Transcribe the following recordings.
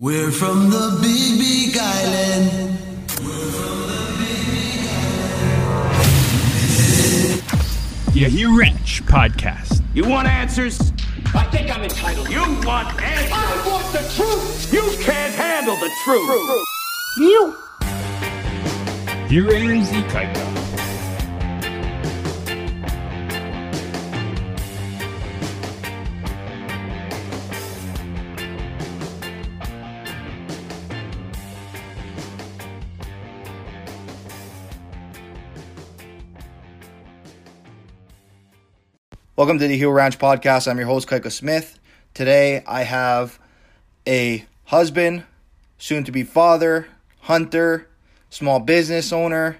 We're from the big, big island. Yahoo Ranch Podcast. You want answers? I think I'm entitled. You want answers? I want the truth. You can't handle the truth. You. Here is Ikaika. Welcome to the Hill Ranch Podcast. I'm your host, Kaika Smith. Today I have a husband, soon to be father, hunter, small business owner,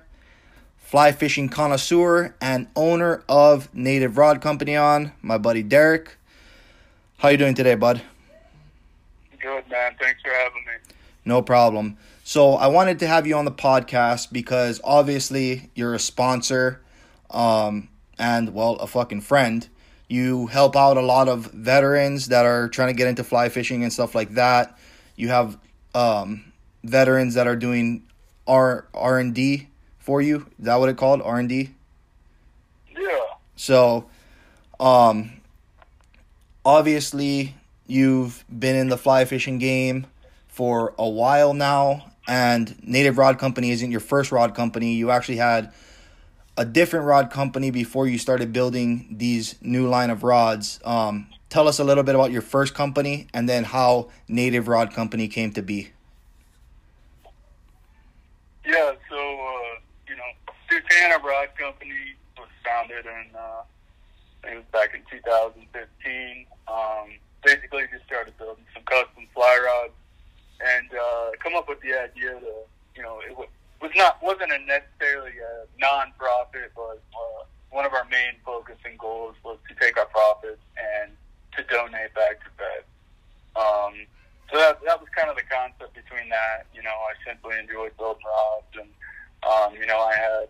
fly fishing connoisseur, and owner of Native Rod Company on, my buddy Derek. How you doing today, bud? Good, man. Thanks for having me. No problem. So I wanted to have you on the podcast because obviously you're a sponsor, um, and well, a fucking friend. You help out a lot of veterans that are trying to get into fly fishing and stuff like that. You have um, veterans that are doing R R and D for you. Is that what it called? R and D. Yeah. So, um, obviously, you've been in the fly fishing game for a while now, and Native Rod Company isn't your first rod company. You actually had a different rod company before you started building these new line of rods. Um, tell us a little bit about your first company and then how Native Rod Company came to be. Yeah, so, uh, you know, Susana Rod Company was founded in, uh, it was back in 2015. Um, basically just started building some custom fly rods and, uh, come up with the idea to, you know, it was, was not, wasn't a necessarily a non-profit, but, uh, one of our main focus and goals was to take our profits and to donate back to vets. Um, so that, that was kind of the concept between that. You know, I simply enjoyed building rods, and um, you know, I had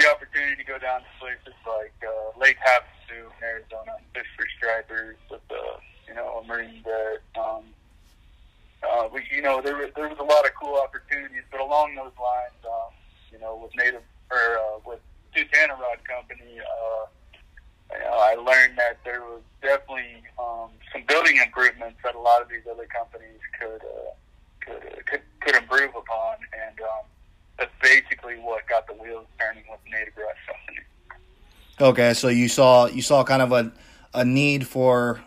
the opportunity to go down to places like uh, Lake Havasu in Arizona fish for stripers with the you know a marine vet. Um, uh, we, you know, there was- there was a lot of cool opportunities, but along those lines, um, you know, with native or uh, with Susana Rod Company. Uh, you know, I learned that there was definitely um, some building improvements that a lot of these other companies could uh, could, uh, could could improve upon, and um, that's basically what got the wheels turning with Native Rod Company. Okay, so you saw you saw kind of a a need for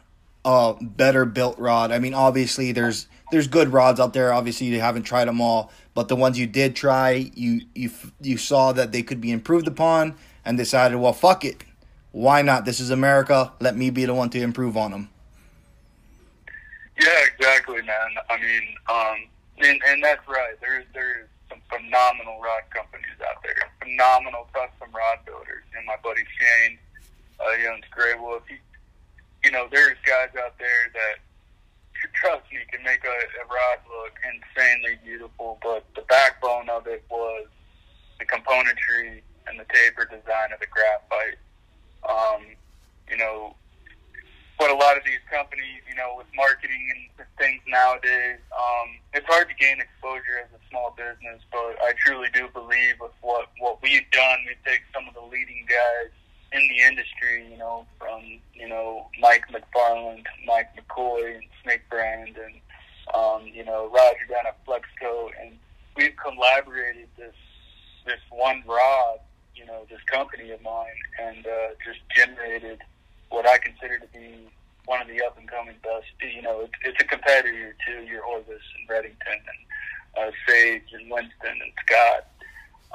a better built rod. I mean, obviously there's there's good rods out there. Obviously, you haven't tried them all, but the ones you did try, you you you saw that they could be improved upon, and decided, well, fuck it, why not? This is America. Let me be the one to improve on them. Yeah, exactly, man. I mean, um, and, and that's right. There's there's some phenomenal rod companies out there, phenomenal custom rod builders. And my buddy Shane, uh, owns Grey Wolf. He, you know, there's guys out there that trust me can make a, a rod look insanely beautiful, but the backbone of it was the componentry and the taper design of the graphite. Um, you know, what a lot of these companies, you know, with marketing and things nowadays, um, it's hard to gain exposure as a small business. But I truly do believe with what what we've done, we take some of the leading guys in the industry, you know, from you know Mike McFarland, Mike McCoy, and Snake Brand, and um, you know Roger down at Flexco, and we've collaborated this this one rod, you know, this company of mine, and uh, just generated what I consider to be one of the up and coming best. You know, it's, it's a competitor to your Orvis and Redington and uh, Sage and Winston and Scott.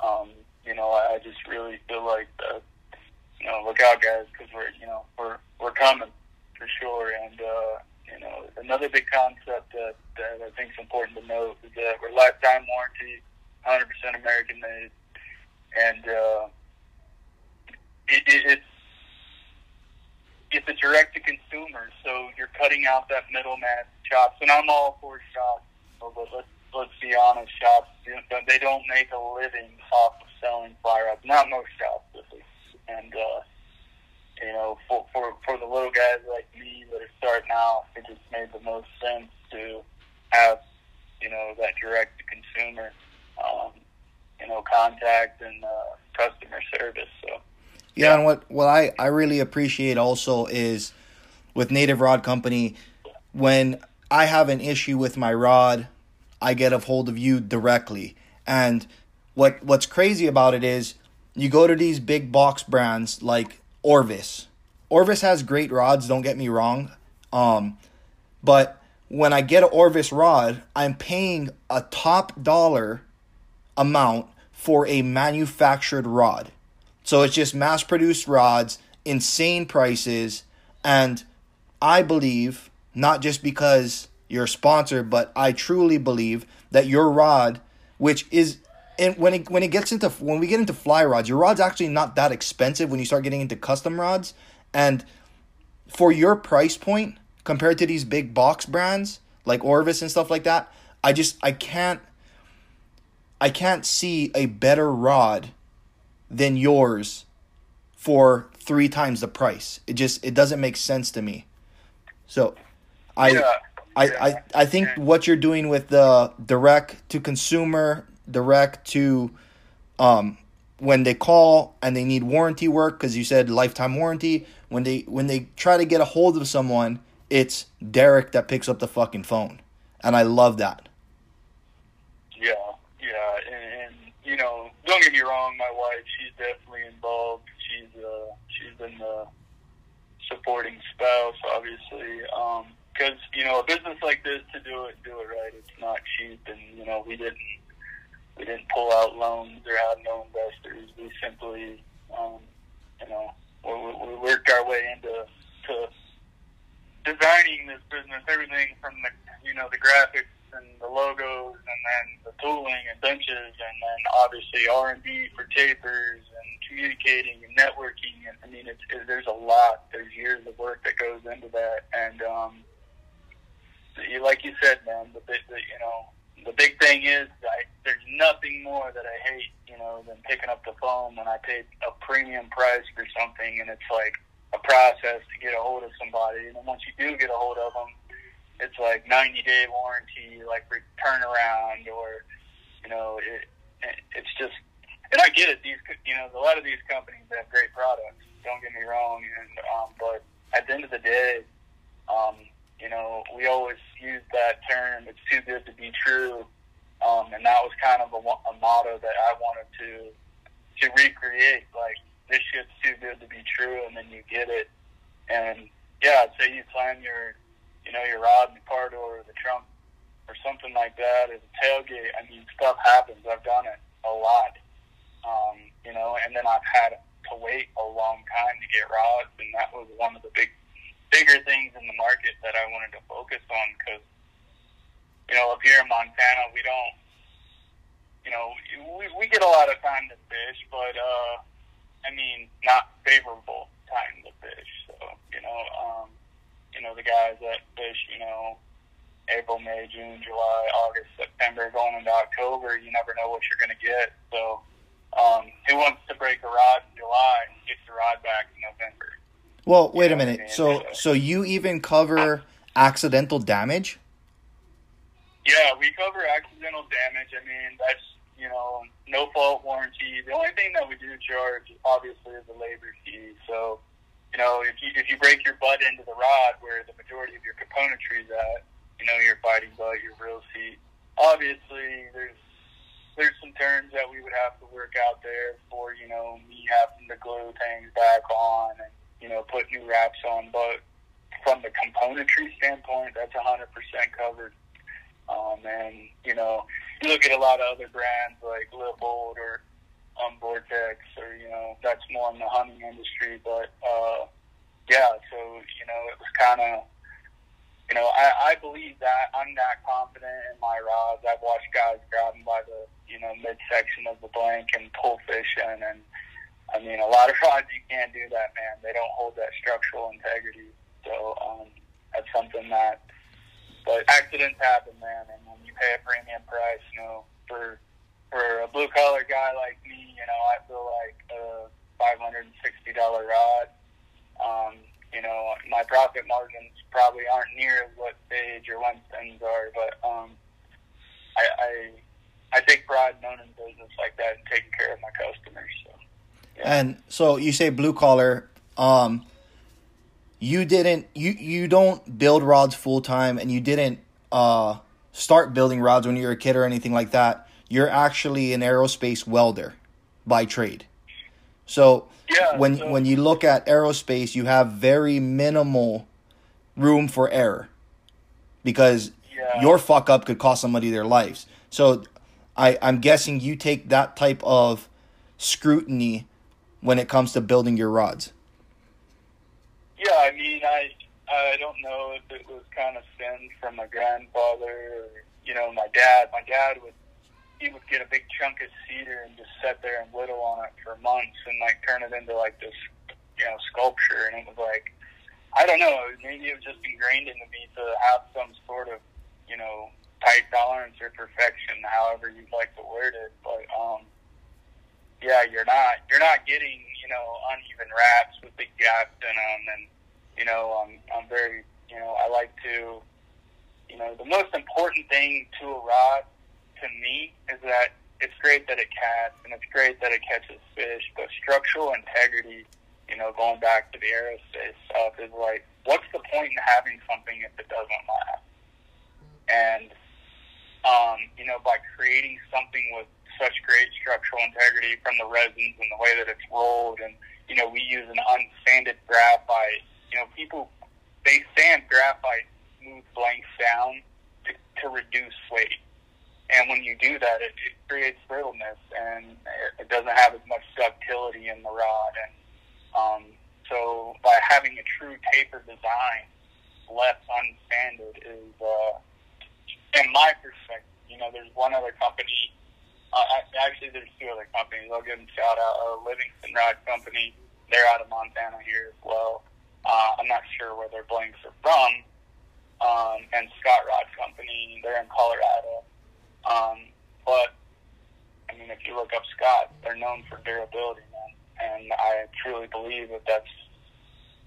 Um, you know, I, I just really feel like that. You know, look out, guys, because we're you know we're we're coming for sure. And uh, you know, another big concept that, that I think is important to note is that we're lifetime warranty, 100% American made, and uh, it, it, it's it's a direct to consumer, so you're cutting out that middleman shops. And I'm all for shops, but let's let's be honest, shops they don't make a living off of selling fly rods. Not most shops, at least. And uh, you know, for for for the little guys like me that are starting out, it just made the most sense to have you know that direct to consumer um, you know contact and uh, customer service. So Yeah, and what what I I really appreciate also is with Native Rod Company when I have an issue with my rod, I get a hold of you directly. And what what's crazy about it is you go to these big box brands like Orvis. Orvis has great rods, don't get me wrong. Um but when I get an Orvis rod, I'm paying a top dollar amount for a manufactured rod. So it's just mass produced rods, insane prices, and I believe, not just because you're a sponsor, but I truly believe that your rod, which is and when it when it gets into when we get into fly rods, your rod's actually not that expensive when you start getting into custom rods. And for your price point compared to these big box brands like Orvis and stuff like that, I just I can't I can't see a better rod than yours for three times the price. It just it doesn't make sense to me. So I Yeah, I, I I think what you're doing with the direct to consumer, direct to um when they call and they need warranty work because you said lifetime warranty when they when they try to get a hold of someone it's Derek that picks up the fucking phone and I love that Yeah, yeah, and, and you know, don't get me wrong. My wife, she's definitely involved. She's uh, she's been the supporting spouse, obviously. Um, because you know, a business like this to do it, do it right. It's not cheap, and you know, we didn't we didn't pull out loans or have no investors. We simply, um, you know, we, we worked our way into to designing this business, everything from the you know the graphics and the logos, and then the tooling and benches, and then obviously R and D for tapers and communicating and networking. And I mean, it's, it, there's a lot. There's years of work that goes into that, and um, you, like you said, man, the, the you know the big thing is I, there's nothing more that I hate, you know, than picking up the phone when I paid a premium price for something, and it's like a process to get a hold of somebody. And then once you do get a hold of them, it's like 90 day warranty, like return around, or you know, it, it's just. And I get it. These, you know, a lot of these companies have great products. Don't get me wrong, and um, but at the end of the day, um, you know, we always use that term. It's too good to be true, um, and that was kind of a, wa- a motto that I wanted to to recreate. Like this shit's too good to be true, and then you get it. And yeah, say you climb your, you know, your rod and car door or the trunk or something like that as a tailgate. I mean, stuff happens. I've done it a lot, um, you know, and then I've had to wait a long time to get rods, and that was one of the big, bigger things in the market that I wanted to focus on because, you know, up here in Montana, we don't, you know, we, we get a lot of time to fish, but, uh, I mean, not favorable time to fish. So, you know, um, you know, the guys that fish, you know, April, May, June, July, August, September, going into October, you never know what you're going to get. So, um, who wants to break a rod in July and get your rod back in November? well wait a Yeah, minute man, so you even cover accidental damage Yeah, we cover accidental damage. I mean, that's you know, no fault warranty. The only thing that we do charge, obviously, is a labor fee. So, you know, if you if you break your butt into the rod where the majority of your componentry is at, you know, your fighting butt, your reel seat. Obviously, there's there's some terms that we would have to work out there for you know me having to glue things back on and you know put new wraps on. But from the componentry standpoint, that's 100% covered. Um, and you know, you look at a lot of other brands like Leupold or um, Vortex, or you know, that's more in the hunting industry. But uh, yeah, so you know, it was kind of, you know, I, I believe that I'm that confident in my rods. I've watched guys grab them by the you know midsection of the blank and pull fish in, and I mean, a lot of rods you can't do that, man. They don't hold that structural integrity. So um, that's something that but accidents happen, man, and when you pay a premium price, you know, for for a blue collar guy like me, you know, I feel like a five hundred and sixty dollar rod. Um, You know, my profit margins probably aren't near what Sage or Winston's are, but um, I, I I take pride in owning business like that and taking care of my customers. So. And so you say blue collar. Um, you didn't. You you don't build rods full time, and you didn't uh, start building rods when you were a kid or anything like that. You're actually an aerospace welder by trade. So Yeah, when so- when you look at aerospace, you have very minimal room for error because Yeah. your fuck up could cost somebody their lives. So I, I'm guessing you take that type of scrutiny when it comes to building your rods. Yeah, I mean, I I don't know if it was kind of stemmed from my grandfather or you know my dad. My dad would he would get a big chunk of cedar and just sit there and whittle on it for months and like turn it into like this you know sculpture, and it was like I don't know, maybe it was just ingrained into me to have some sort of you know tight tolerance or perfection, however you'd like to word it, but um. Yeah, you're not. You're not getting, you know, uneven wraps with big gaps in them, and you know, I'm I'm very, you know, I like to, you know, the most important thing to a rod to me is that it's great that it casts and it's great that it catches fish, but structural integrity, you know, going back to the aerospace stuff is like, what's the point in having something if it doesn't last? And um, you know, by creating something with such great structural integrity from the resins and the way that it's rolled, and you know, we use an unsanded graphite. You know, people they sand graphite smooth blanks down to, to reduce weight, and when you do that, it, it creates brittleness and it, doesn't have as much ductility in the rod. And um, so, by having a true taper design, less unsanded is, uh, in my perspective. You know, there's one other company. Uh, actually, there's two other companies. I'll give them a shout out. Uh, Livingston Rod Company. They're out of Montana here as well. Uh, I'm not sure where their blanks are from. Um, and Scott Rod Company. They're in Colorado. Um, but I mean, if you look up Scott, they're known for durability, man. And I truly believe that that's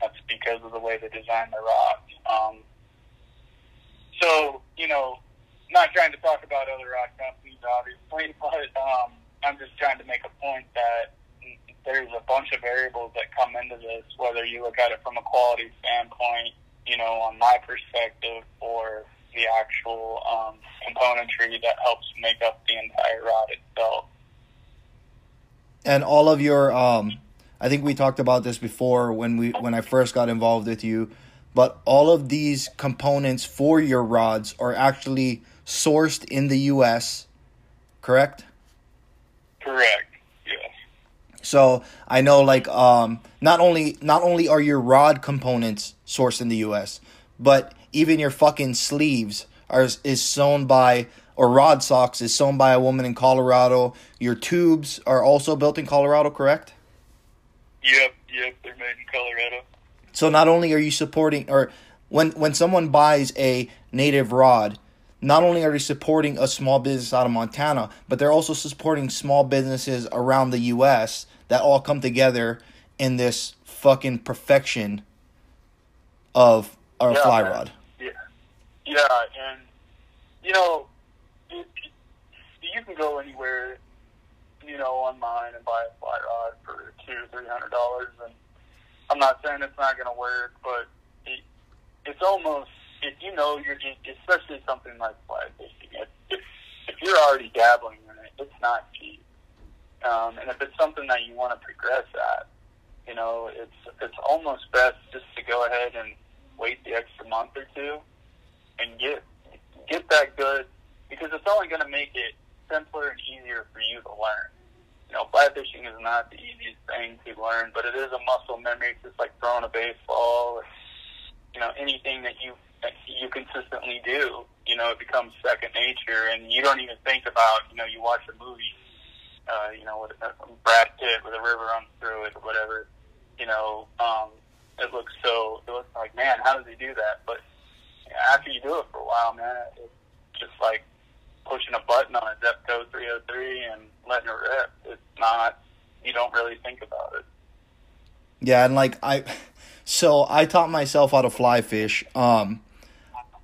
that's because of the way they design their rods. Um, so, you know, not trying to talk about other rod companies, obviously, but um, I'm just trying to make a point that there's a bunch of variables that come into this, whether you look at it from a quality standpoint, you know, on my perspective, or the actual um, componentry that helps make up the entire rod itself. and all of your um I think we talked about this before when we when I first got involved with you, but all of these components for your rods are actually sourced in the US, correct? Correct. Yes. So I know like um not only not only are your rod components sourced in the US, but even your fucking sleeves are is sewn by or rod socks is sewn by a woman in Colorado. Your tubes are also built in Colorado, correct? Yep. Yep. They're made in Colorado. So not only are you supporting or when when someone buys a native rod, not only are they supporting a small business out of Montana, but they're also supporting small businesses around the US that all come together in this fucking perfection of our Yeah, fly rod. Yeah, yeah, and you know, it, you can go anywhere, you know, online and buy a fly rod for two, three hundred dollars, and I'm not saying it's not going to work, but it, it's almost if you know you're, just, especially something like fly fishing, if, if you're already dabbling in it, it's not cheap, um, and if it's something that you want to progress at, you know, it's it's almost best just to go ahead and wait the extra month or two and get get that good because it's only going to make it simpler and easier for you to learn. You know, fly fishing is not the easiest thing to learn, but it is a muscle memory. It's just like throwing a baseball or you know anything that you you consistently do. You know, it becomes second nature, and you don't even think about. You know, you watch a movie. Uh, you know, with uh, Brad Pitt with a river runs through it or whatever. You know, um, it looks so. It looks like, man, how does he do that? But after you do it for a while, man, it's just like pushing a button on a Zebco 303 and letting it rip. It's not. You don't really think about it. Yeah, and like I So I taught myself how to fly fish. Um,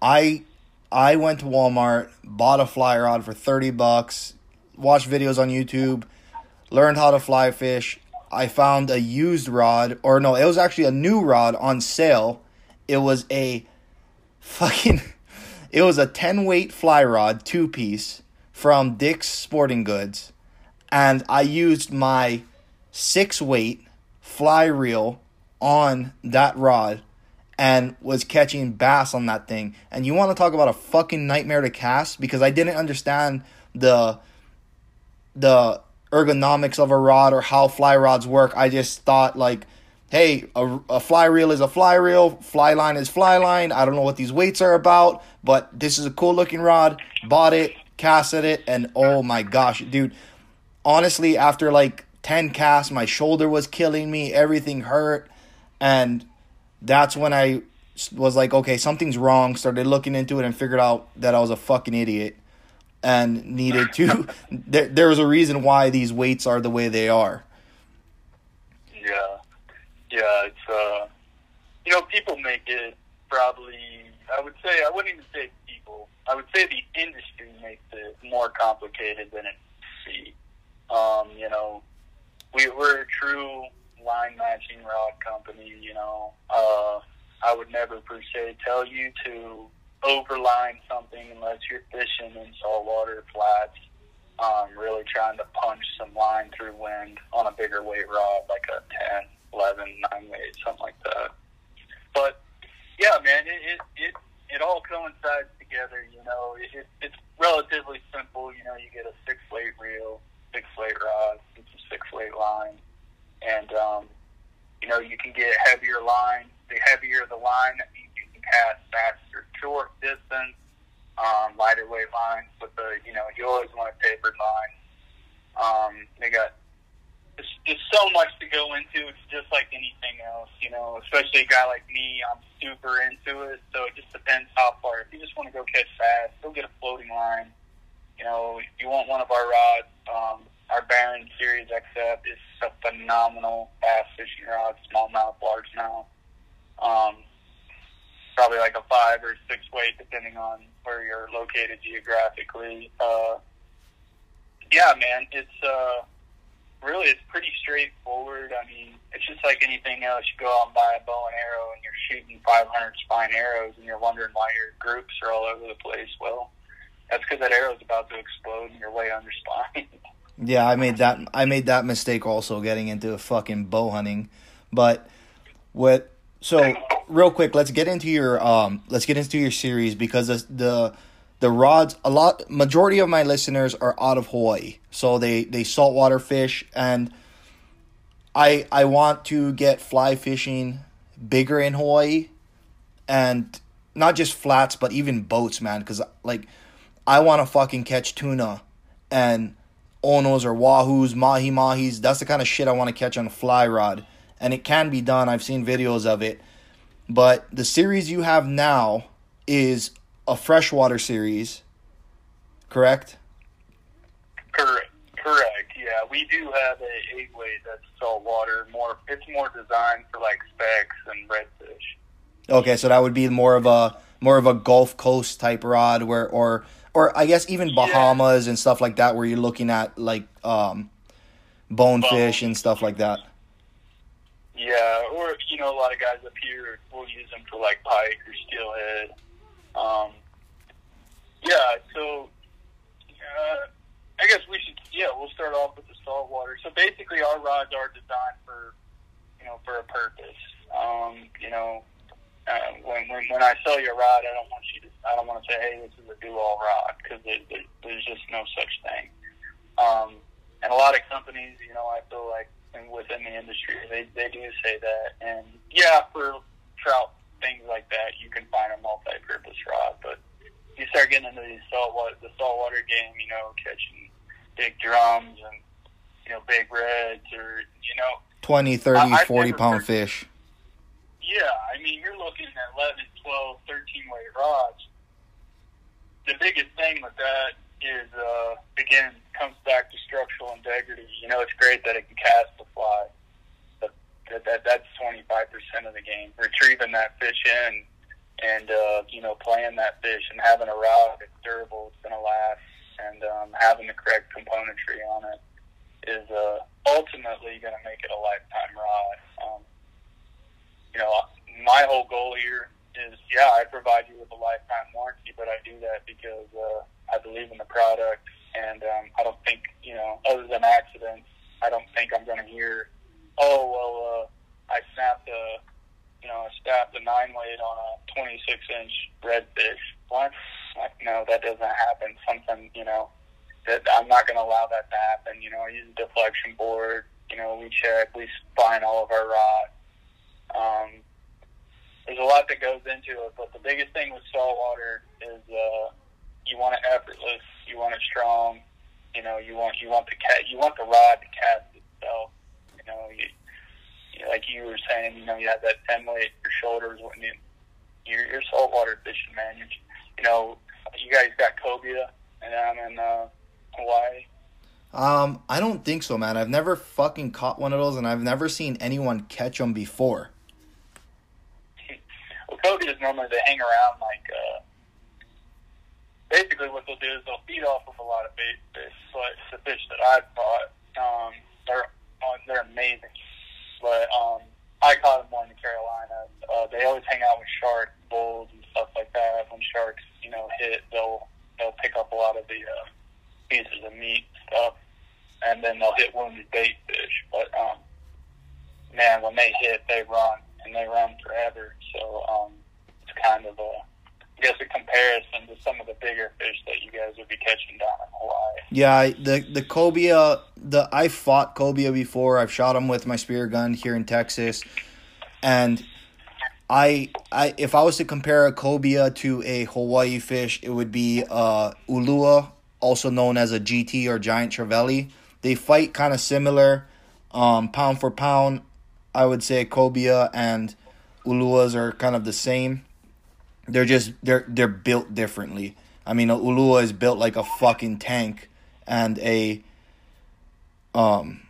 I I went to Walmart, bought a fly rod for thirty bucks, watched videos on YouTube, learned how to fly fish. I found a used rod, or no, it was actually a new rod on sale. It was a fucking, it was a ten weight fly rod, two piece from Dick's Sporting Goods, and I used my six weight fly reel on that rod and was catching bass on that thing. And you want to talk about a fucking nightmare to cast because I didn't understand the the ergonomics of a rod or how fly rods work. I just thought like, hey, a, a fly reel is a fly reel, fly line is fly line. I don't know what these weights are about, but this is a cool looking rod. Bought it, casted it, and oh my gosh, dude. Honestly, after like 10 casts, my shoulder was killing me, everything hurt, and that's when I was like, okay, something's wrong. Started looking into it and figured out that I was a fucking idiot and needed to. there, there was a reason why these weights are the way they are. Yeah, yeah. It's uh, you know, people make it probably. I would say I wouldn't even say people. I would say the industry makes it more complicated than it see. Um, you know, we we're a true line matching rod company. You know, uh, I would never per se tell you to overline something unless you're fishing in saltwater flats. Um, really trying to punch some line through wind on a bigger weight rod, like a 10, 11, 9 weight, something like that. But yeah, man, it it it, it all coincides together. You know, it, it, it's relatively simple. You know, you get a six weight reel, six weight rod, six weight line, and um, you know you can get heavier line. The heavier the line, that means you can cast faster short distance, um, lighter weight lines. But the you know you always want a tapered line. Um, they got there's, there's so much to go into. It's just like anything else, you know. Especially a guy like me, I'm super into it. So it just depends how far. If you just want to go catch fast, go get a floating line. You know, if you want one of our rods, um, our Baron Series XF is a phenomenal bass fishing rod, smallmouth, largemouth. Um, probably like a five or six weight, depending on where you're located geographically. Uh, yeah, man, it's uh, really it's pretty straightforward. I mean, it's just like anything else. You go out and buy a bow and arrow, and you're shooting 500 spine arrows, and you're wondering why your groups are all over the place. Well, that's because that arrow's about to explode, and you're way under spine. Yeah, I made that I made that mistake also getting into fucking bow hunting. But what so real quick, let's get into your um let's get into your series because the the the rods a lot majority of my listeners are out of Hawaii. So they they saltwater fish and I I want to get fly fishing bigger in Hawaii and not just flats but even boats, man, cuz like I want to fucking catch tuna and onos or wahoos, mahi mahis. That's the kind of shit I want to catch on a fly rod. And it can be done. I've seen videos of it. But the series you have now is a freshwater series, correct? Correct. Correct. Yeah, we do have a eight weight that's saltwater. More, it's more designed for like specks and redfish. Okay, so that would be more of a more of a Gulf Coast type rod, where or or I guess even Bahamas and stuff like that, where you're looking at like um, bonefish and stuff like that. Yeah, or if you know, a lot of guys up here will use them for like pike or steelhead. Um, yeah, so uh, I guess we should. Yeah, we'll start off with the saltwater. So basically, our rods are designed for you know for a purpose. Um, you know, uh, when, when when I sell you a rod, I don't want you to. I don't want to say, hey, this is a do-all rod because there, there, there's just no such thing. Um, and a lot of companies, you know, I feel like and within the industry, they they do say that. And yeah, for trout things like that, you can find a multi-purpose rod. But you start getting into these saltwater, the saltwater game, you know, catching big drums and you know big reds or you know 20, 30, I- 40 never pound heard- fish. Yeah, I mean, you're looking at 11, 12, 13 weight rods. The biggest thing with that is, uh, again, comes back to structural integrity. You know, it's great that it can cast the fly. The that, that that's 25% of the game. Retrieving that fish in and, uh, you know, playing that fish and having a rod that's durable, it's going to last, and um, having the correct componentry on it is uh, ultimately going to make it a lifetime rod. You know, my whole goal here is, yeah, I provide you with a lifetime warranty, but I do that because uh, I believe in the product, and um, I don't think, you know, other than accidents, I don't think I'm going to hear, oh, well, uh, I snapped a, you know, I snapped a nine weight on a 26 inch redfish. What? Like, no, that doesn't happen. Something, you know, that I'm not going to allow that to happen. You know, I use a deflection board. You know, we check, we spine all of our rods. Um, there's a lot that goes into it, but the biggest thing with saltwater is uh, you want it effortless, you want it strong. You know, you want you want the cat, you want the rod to cast itself. You know, you, you, like you were saying, you know, you have that ten your shoulders when you you're, you're saltwater fishing, man. You, you know, you guys got cobia, and I'm in uh, Hawaii. Um, I don't think so, man. I've never fucking caught one of those, and I've never seen anyone catch them before. Well, cobias normally they hang around like. Uh, basically, what they'll do is they'll feed off of a lot of bait fish. But the fish that I've caught, um, they're uh, they're amazing. But um, I caught them more in the Carolinas. Uh, they always hang out with sharks, bulls, and stuff like that. When sharks, you know, hit, they'll they'll pick up a lot of the uh, pieces of meat stuff, and then they'll hit wounded bait fish. But um, man, when they hit, they run and they run forever. So um, it's kind of a I guess a comparison to some of the bigger fish that you guys would be catching down in Hawaii. Yeah, the the cobia, the I fought cobia before. I've shot them with my spear gun here in Texas, and I I if I was to compare a cobia to a Hawaii fish, it would be uh, ulua, also known as a GT or giant trevally. They fight kind of similar, um, pound for pound. I would say cobia and uluas are kind of the same. They're just they're they're built differently. I mean, a ulua is built like a fucking tank, and a um,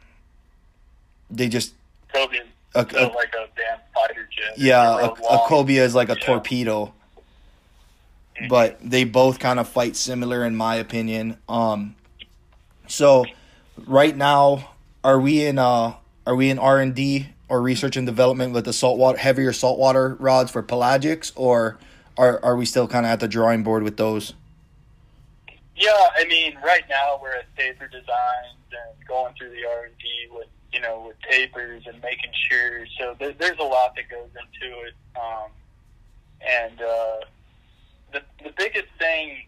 they just Cobia A- built a- like a damn fighter jet. yeah, a, a cobia is like a Yeah. torpedo. But they both kind of fight similar, in my opinion. Um, so right now, are we in uh, are we in R and D or research and development with the saltwater heavier saltwater rods for pelagics, or are are we still kind of at the drawing board with those? Yeah, I mean, right now we're at taper designs and going through the R and D with you know with tapers and making sure. So there, there's a lot that goes into it, um, and uh, the the biggest thing,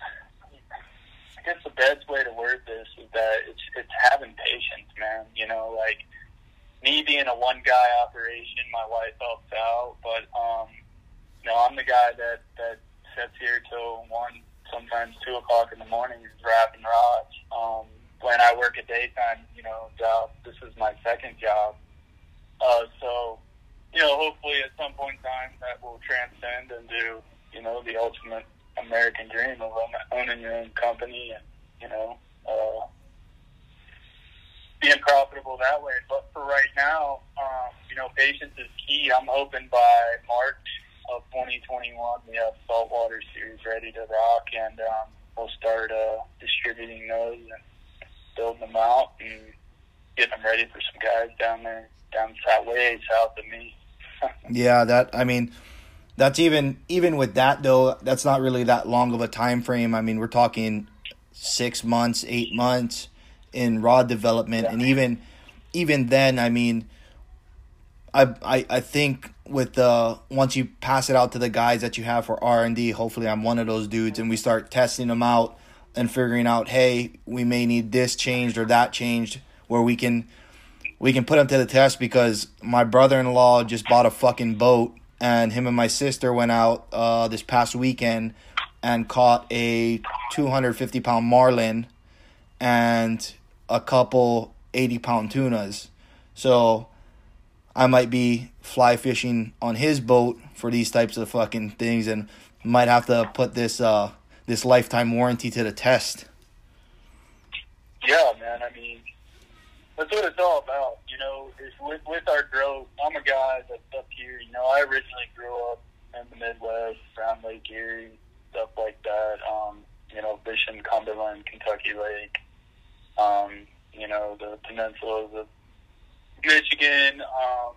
I guess the best way to word this is that it's it's having patience, man. You know, like me being a one guy operation, my wife helps out, but um, know, I'm the guy that that sits here till one, sometimes two o'clock in the morning, wrapping rods. Um, when I work a daytime, you know, job, this is my second job. Uh, so, you know, hopefully at some point in time that will transcend into, you know, the ultimate American dream of owning your own company and, you know, uh, profitable that way. But for right now, um, you know, patience is key. I'm hoping by March of 2021 we have saltwater series ready to rock, and um, we'll start uh, distributing those and building them out and getting them ready for some guys down there, down south, way south of me. Yeah, that I mean, that's even even with that though. That's not really that long of a time frame. I mean, we're talking six months, eight months in rod development, and even even then, I mean, I I I think with the once you pass it out to the guys that you have for R and D, hopefully I'm one of those dudes, and we start testing them out and figuring out, hey, we may need this changed or that changed, where we can we can put them to the test because my brother-in-law just bought a fucking boat and him and my sister went out uh, this past weekend and caught a 250 pound marlin and a couple 80 pound tunas so i might be fly fishing on his boat for these types of fucking things and might have to put this uh this lifetime warranty to the test Yeah, man. I mean, that's what it's all about. You know, is with with our growth. I'm a guy that's up here. You know, I originally grew up in the Midwest, around Lake Erie, stuff like that. Um, you know, fishing Cumberland, Kentucky Lake. Um, you know, the peninsulas of Michigan. Um,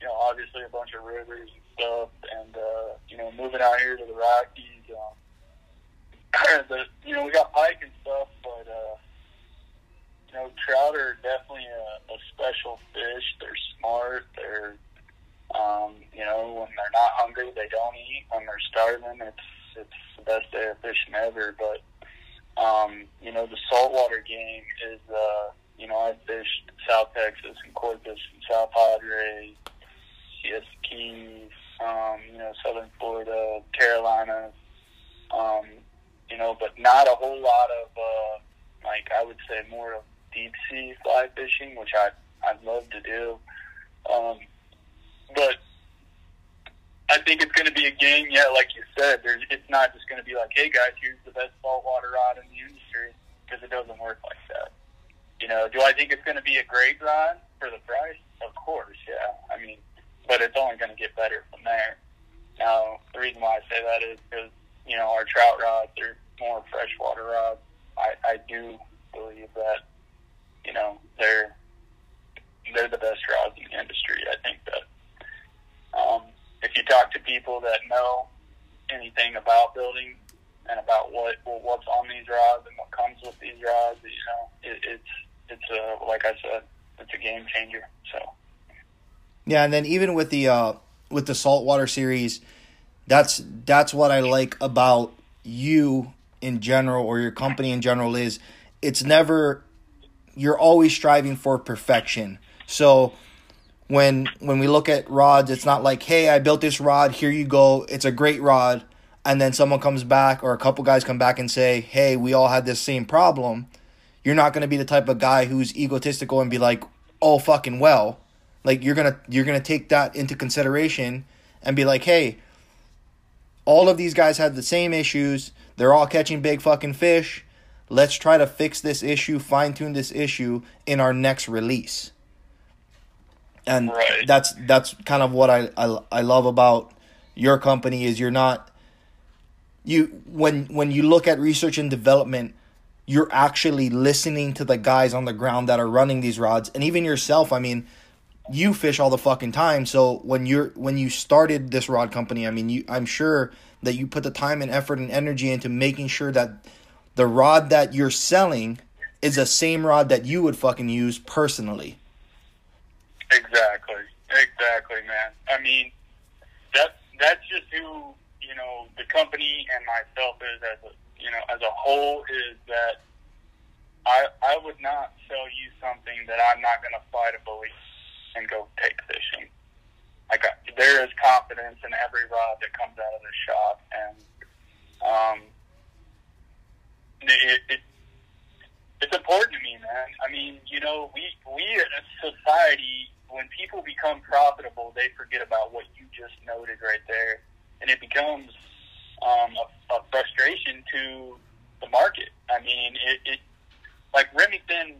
you know, obviously a bunch of rivers and stuff, and uh, you know, moving out here to the Rockies. Um, the, you know, we got pike and stuff, but uh, you know, trout are definitely a, a special fish. They're smart. They're, um, you know, when they're not hungry, they don't eat. When they're starving, it's it's the best day of fishing ever. But um, you know, the saltwater game is, uh, you know, I fished South Texas and Corpus and South Padre, Siesta Keys, um, you know, Southern Florida, Carolina, um, you know, but not a whole lot of, uh, like, I would say more of deep sea fly fishing, which I, I'd love to do. Um, but I think it's going to be a game. Yeah, like you said, there's, it's not just going to be like, hey guys, here's the best saltwater rod in the industry, because it doesn't work like that. You know, do I think it's going to be a great rod for the price? Of course, yeah. I mean, but it's only going to get better from there. Now, the reason why I say that is because you know our trout rods are more freshwater rods. I, I do believe that you know they're they're the best rods in the industry. I think that um, if you talk to people that know anything about building and about what well, what's on these rods and what comes with these rods, you know, it, it's it's a like I said, it's a game changer. So Yeah, and then even with the uh with the saltwater series, that's that's what I like about you in general or your company in general is it's never you're always striving for perfection. So when when we look at rods, it's not like, hey, I built this rod, here you go, it's a great rod, and then someone comes back or a couple guys come back and say, hey, we all had this same problem. You're not gonna be the type of guy who's egotistical and be like, oh fucking well. Like you're gonna you're gonna take that into consideration and be like, hey, all of these guys had the same issues. They're all catching big fucking fish. Let's try to fix this issue, fine tune this issue in our next release. And Right. that's that's kind of what I, I I love about your company is you're not you when when you look at research and development you're actually listening to the guys on the ground that are running these rods. And even yourself i mean you fish all the fucking time. So when you're when you started this rod company i mean you i'm sure that you put the time and effort and energy into making sure that the rod that you're selling is the same rod that you would fucking use personally Exactly. Exactly, man. I mean, that that's just who you know the company and myself is as a you know as a whole is that I I would not sell you something that I'm not going to fly to Belize and go take fishing. Like there is confidence in every rod that comes out of the shop, and um, it, it it's important to me, man. I mean, you know, we we as a society, when people become profitable, they forget about what you just noted right there, and it becomes um, a, a frustration to the market. I mean, it, it like Remington.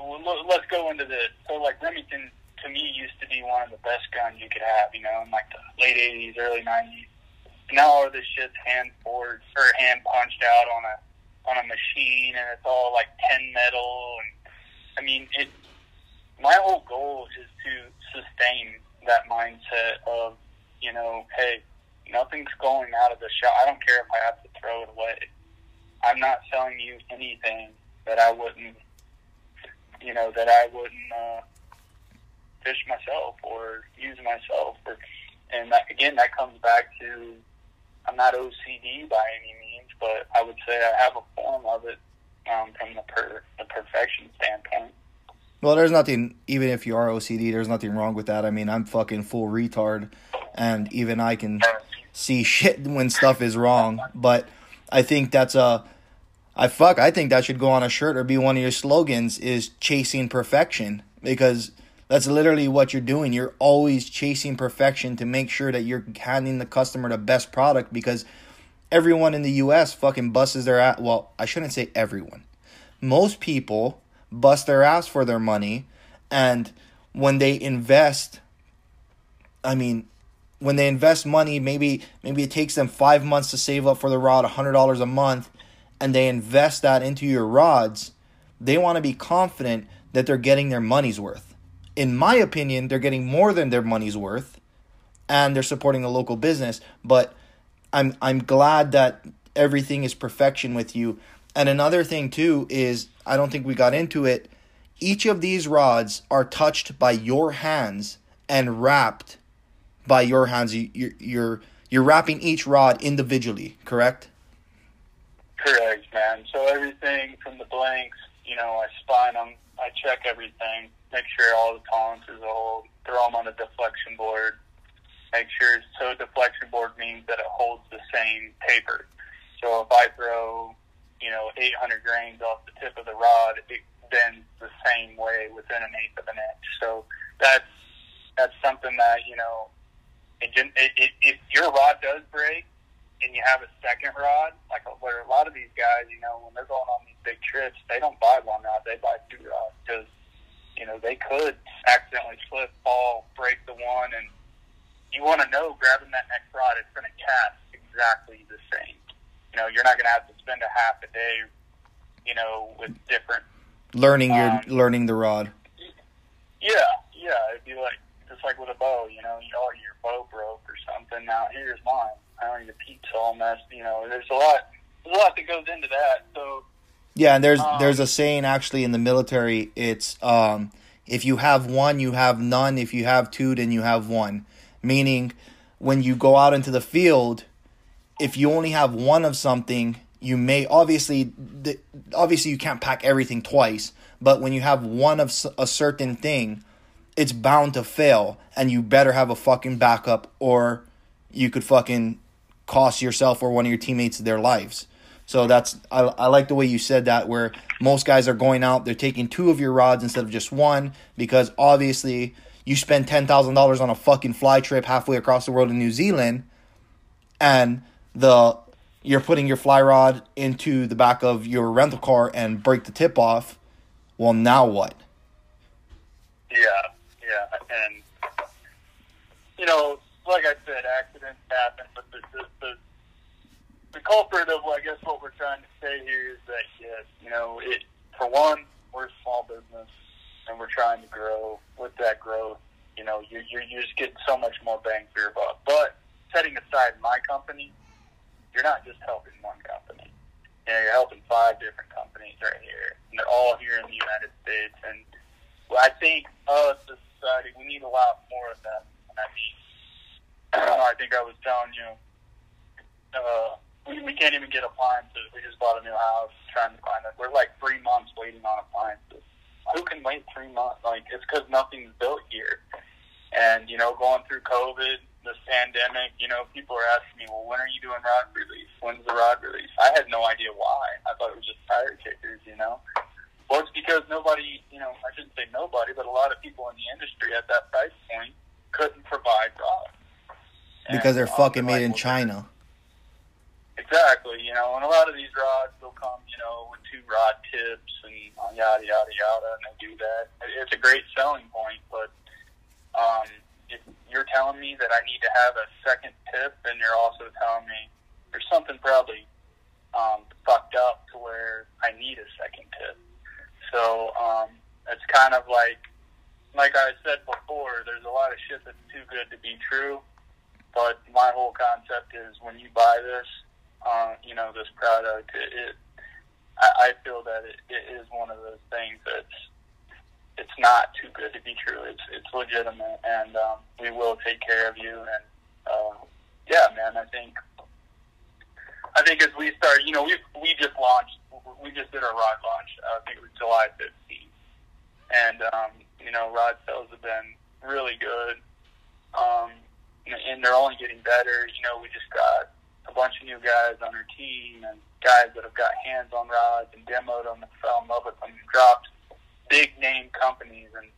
let- Let's go into this. So, like Remington, to me, used to be one of the best guns you could have. You know, in like the late '80s, early '90s. Now all this shit's hand forged or hand punched out on a on a machine, and it's all like tin metal. And I mean, it. My whole goal is to sustain that mindset of, you know, hey, nothing's going out of the shop. I don't care if I have to throw it away. I'm not selling you anything that I wouldn't, you know, that I wouldn't uh, fish myself or use myself. Or, and that, again, that comes back to I'm not OCD by any means, but I would say I have a form of it um, from the per, the perfection standpoint. Well, there's nothing, even if you are OCD, there's nothing wrong with that. I mean, I'm fucking full retard, and even I can see shit when stuff is wrong. But I think that's a, I fuck, I think that should go on a shirt or be one of your slogans is chasing perfection because that's literally what you're doing. You're always chasing perfection to make sure that you're handing the customer the best product because everyone in the US fucking busses their ass. Well, I shouldn't say everyone. Most people bust their ass for their money, and when they invest, I mean, when they invest money, maybe maybe it takes them five months to save up for the rod, hundred dollars a month, and they invest that into your rods. They want to be confident that they're getting their money's worth. In my opinion, they're getting more than their money's worth, and they're supporting a local business. But I'm I'm glad that everything is perfection with you. And another thing too is I don't think we got into it. Each of these rods are touched by your hands and wrapped by your hands. You, you're you're you're wrapping each rod individually, correct? Correct, man. So everything from the blanks, you know, I spine them, I check everything, make sure all the tolerances hold, throw them on a deflection board, make sure so deflection board means that it holds the same taper. So if I throw, you know, 800 grains off the tip of the rod, it bends the same way within an eighth of an inch. So that's that's something that you know, it, it, it, if your rod does break and you have a second rod, like where a lot of these guys, you know, when they're going on these big trips, they don't buy one rod, they buy two rods because you know they could accidentally slip, fall, break the one, and you want to know grabbing that next rod, it's going to cast exactly the same. You know, you're not going to have to spend a half a day, you know, with different. Learning your Um, learning the rod. Yeah, yeah. It'd be like just like with a bow. You know, you know, your bow broke or something. Now here's mine. I don't your peeps all messed. You know, there's a lot. There's a lot that goes into that. So Yeah, and there's Um, there's a saying actually in the military. It's um, if you have one, you have none. If you have two, then you have one. Meaning, when you go out into the field, if you only have one of something, you may obviously the, obviously you can't pack everything twice. But when you have one of a certain thing, it's bound to fail, and you better have a fucking backup, or you could fucking cost yourself or one of your teammates their lives. So that's I, I like the way you said that where most guys are going out, they're taking two of your rods instead of just one because obviously you spend ten thousand dollars on a fucking fly trip halfway across the world in New Zealand and the you're putting your fly rod into the back of your rental car and break the tip off. Well now what? yeah, yeah, and you know, like I said, accidents happen, but the the, the the culprit of I guess what we're trying to say here is that yes, you know, it for one, we're a small business and we're trying to grow. With that growth, you know, you you're, you're just getting so much more bang for your buck. But setting aside my company, you're not just helping one company. You know, you're helping five different companies right here, and they're all here in the United States. And well, I think us as a society, we need a lot more of that. I mean, I think I was telling you, uh, we, we can't even get appliances. We just bought a new house, trying to find it. We're like three months waiting on appliances. Who can wait three months? Like it's because nothing's built here. And you know, going through COVID, this pandemic, you know, people are asking me, well, when are you doing rod release? When's the rod release? I had no idea why. I thought it was just tire kickers, you know. Well, it's because nobody, you know, I shouldn't say nobody, but a lot of people in the industry at that price point couldn't provide rods. Because they're fucking like, made in well, China. Exactly, you know, and a lot of these rods will come, you know, with two rod tips and yada yada yada, and they do that. It's a great selling point, but um, you're telling me that I need to have a second tip, and you're also telling me there's something probably um, fucked up to where I need a second tip. So um, it's kind of like, like I said before, there's a lot of shit that's too good to be true. But my whole concept is when you buy this, uh, you know, this product, it, it I, I feel that it, it is one of those things that's it's not too good to be true. It's it's legitimate, and um, we will take care of you. And uh, yeah, man, I think I think as we start, you know, we we just launched, we just did our rod launch. Uh, I think it was July 15th, and um, you know, rod sales have been really good, um, and they're only getting better. You know, we just got a bunch of new guys on our team and guys that have got hands on rods and demoed them and fell in love with them and dropped big name companies. And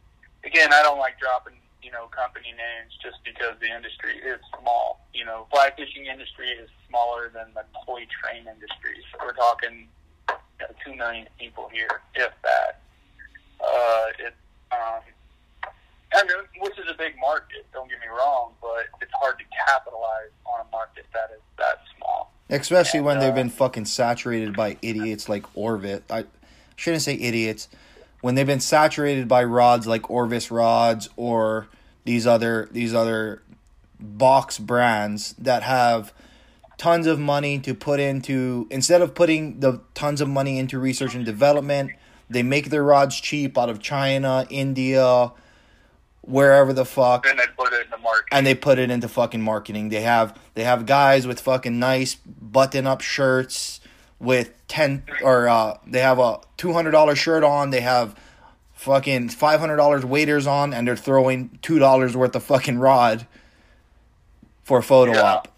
again, I don't like dropping, you know, company names just because the industry is small. You know, fly fishing industry is smaller than the toy train industry. So we're talking you know, two million people here, if that. Uh, it, um, I mean, which is a big market. Don't get me wrong, but it's hard to capitalize on a market that is that small. Especially when And, they've uh, been fucking saturated by idiots like Orvis. I shouldn't say idiots. When they've been saturated by rods like Orvis rods or these other these other box brands that have tons of money to put into instead of putting the tons of money into research and development, they make their rods cheap out of China, India, wherever the fuck Then they put it in the market. and they put it into fucking marketing. They have they have guys with fucking nice button up shirts with ten or uh, they have a two hundred dollar shirt on. They have fucking five hundred dollars waders on, and they're throwing two dollars worth of fucking rod for a photo yeah. op.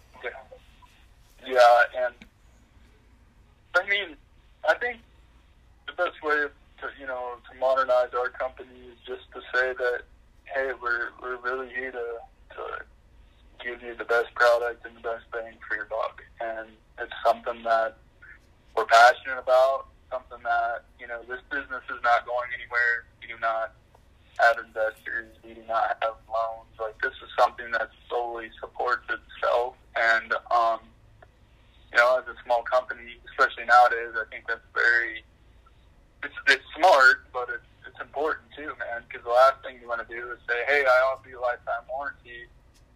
Yeah, and I mean, I think the best way to you know to modernize our company is just to say that hey, we're we're really here to to give you the best product and the best bang for your buck, and it's something that we're passionate about. Something that you know this business is not going anywhere. We do not have investors. We do not have loans. Like this is something that solely supports itself, and um, you know, as a small company, especially nowadays, I think that's very it's it's smart, but it's it's important too, man. Because the last thing you want to do is say, "Hey, I offer you a lifetime warranty,"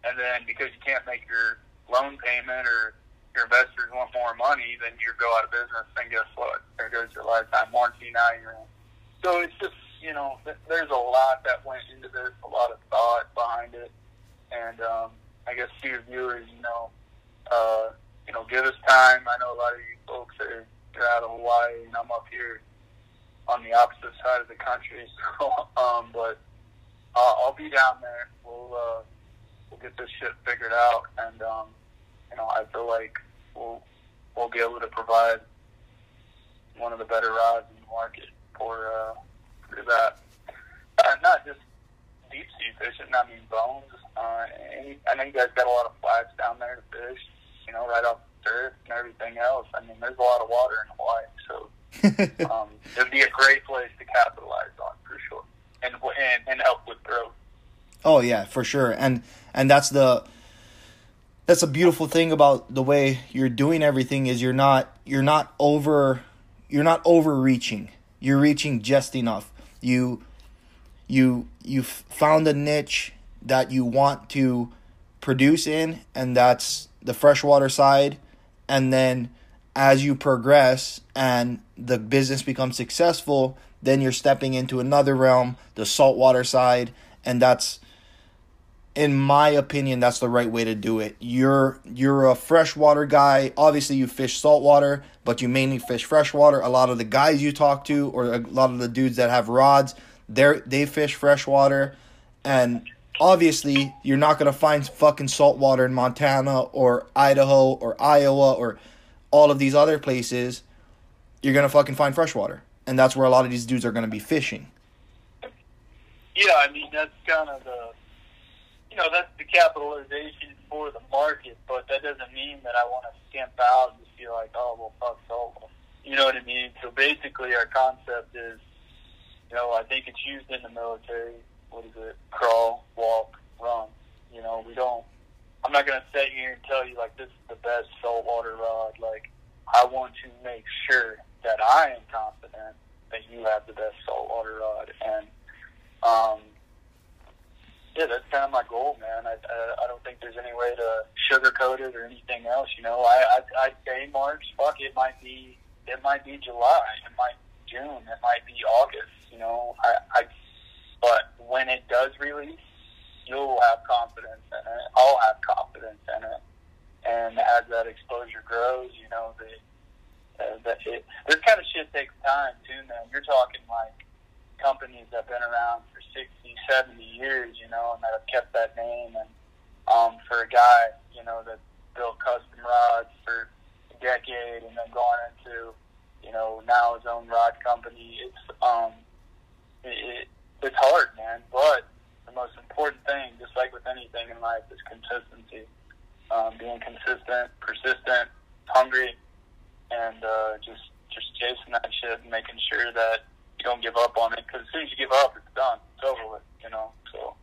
and then because you can't make your loan payment or your investors want more money, then you go out of business. And guess what? There goes your lifetime warranty. Now you're in. So it's just you know, th- there's a lot that went into this, a lot of thought behind it, and um, I guess to your viewers, you know, uh, you know, give us time. I know a lot of you folks are you're out of Hawaii, and I'm up here on the opposite side of the country. So, um, but uh, I'll be down there. We'll uh, we'll get this shit figured out, and um, you know, I feel like we'll we'll be able to provide one of the better rods in the market for uh, for that. Uh, not just deep sea fishing. I mean bones. Uh, and I know you guys got a lot of flats down there to fish. You know, right off the surf and everything else. I mean, there's a lot of water in Hawaii, so um, it'd be a great place to capitalize on for sure, and and, and help with growth. Oh yeah, for sure. And and that's the that's a beautiful thing about the way you're doing everything is you're not you're not over you're not overreaching. You're reaching just enough. You you you found a niche that you want to produce in and that's the freshwater side and then as you progress and the business becomes successful then you're stepping into another realm the saltwater side and that's in my opinion that's the right way to do it. You're you're a freshwater guy. Obviously you fish saltwater but you mainly fish freshwater. A lot of the guys you talk to or a lot of the dudes that have rods they they fish freshwater. And obviously you're not going to find fucking saltwater in Montana or Idaho or Iowa or all of these other places. You're going to fucking find freshwater. And that's where a lot of these dudes are going to be fishing. Yeah, I mean that's kind of the, you know, that's the capitalization for the market, but that doesn't mean that I want to skimp out and be like, oh well, fuck salt. You know what I mean? So basically, our concept is, you know, I think it's used in the military. What is it? Crawl, walk, run. You know, we don't. I'm not gonna sit here and tell you like this is the best saltwater rod. Like, I want to make sure that I am confident that you have the best saltwater rod and um, yeah, that's kind of my goal, man. I, I I don't think there's any way to sugarcoat it or anything else. You know, I I I'd say March. Fuck, it might be it might be July. It might be June. It might be August. You know, I I. But when it does release, you'll have confidence in it. I'll have confidence in it. And as that exposure grows, you know, the uh, that it this kind of shit takes time too, man. You're talking like companies that have been around 60, 70 years, you know, and that have kept that name. And um, for a guy, you know, that built custom rods for a decade and then going into, you know, now his own rod company, it's um, it, it, it's hard, man. But the most important thing, just like with anything in life, is consistency. Um, being consistent, persistent, hungry, and uh, just just chasing that shit and making sure that you don't give up on it because as soon as you give up, it's done. It's over with. You know. So.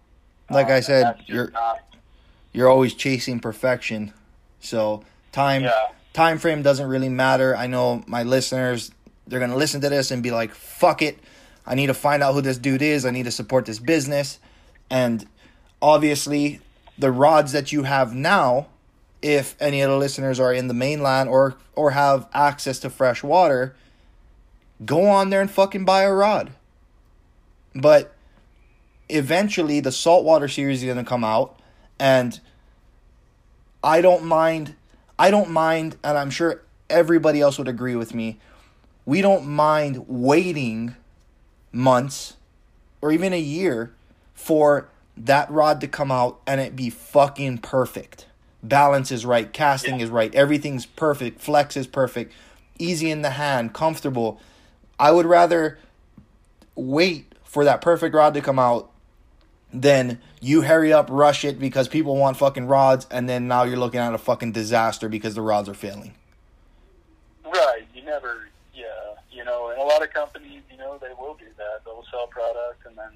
Like I um, said, you're- not, You're always chasing perfection. So time Yeah. time frame doesn't really matter. I know my listeners they're gonna listen to this and be like, "Fuck it, I need to find out who this dude is. I need to support this business." And obviously, the rods that you have now, if any of the listeners are in the mainland or or have access to fresh water, go on there and fucking buy a rod. But eventually, the saltwater series is gonna come out, and I don't mind. I don't mind, and I'm sure everybody else would agree with me. We don't mind waiting months or even a year for that rod to come out and it be fucking perfect. Balance is right, casting is right, everything's perfect, flex is perfect, easy in the hand, comfortable. I would rather wait for that perfect rod to come out than you hurry up, rush it because people want fucking rods, and then now you're looking at a fucking disaster because the rods are failing. Right. You never, yeah. You know, and a lot of companies, you know, they will do that. They'll sell product and then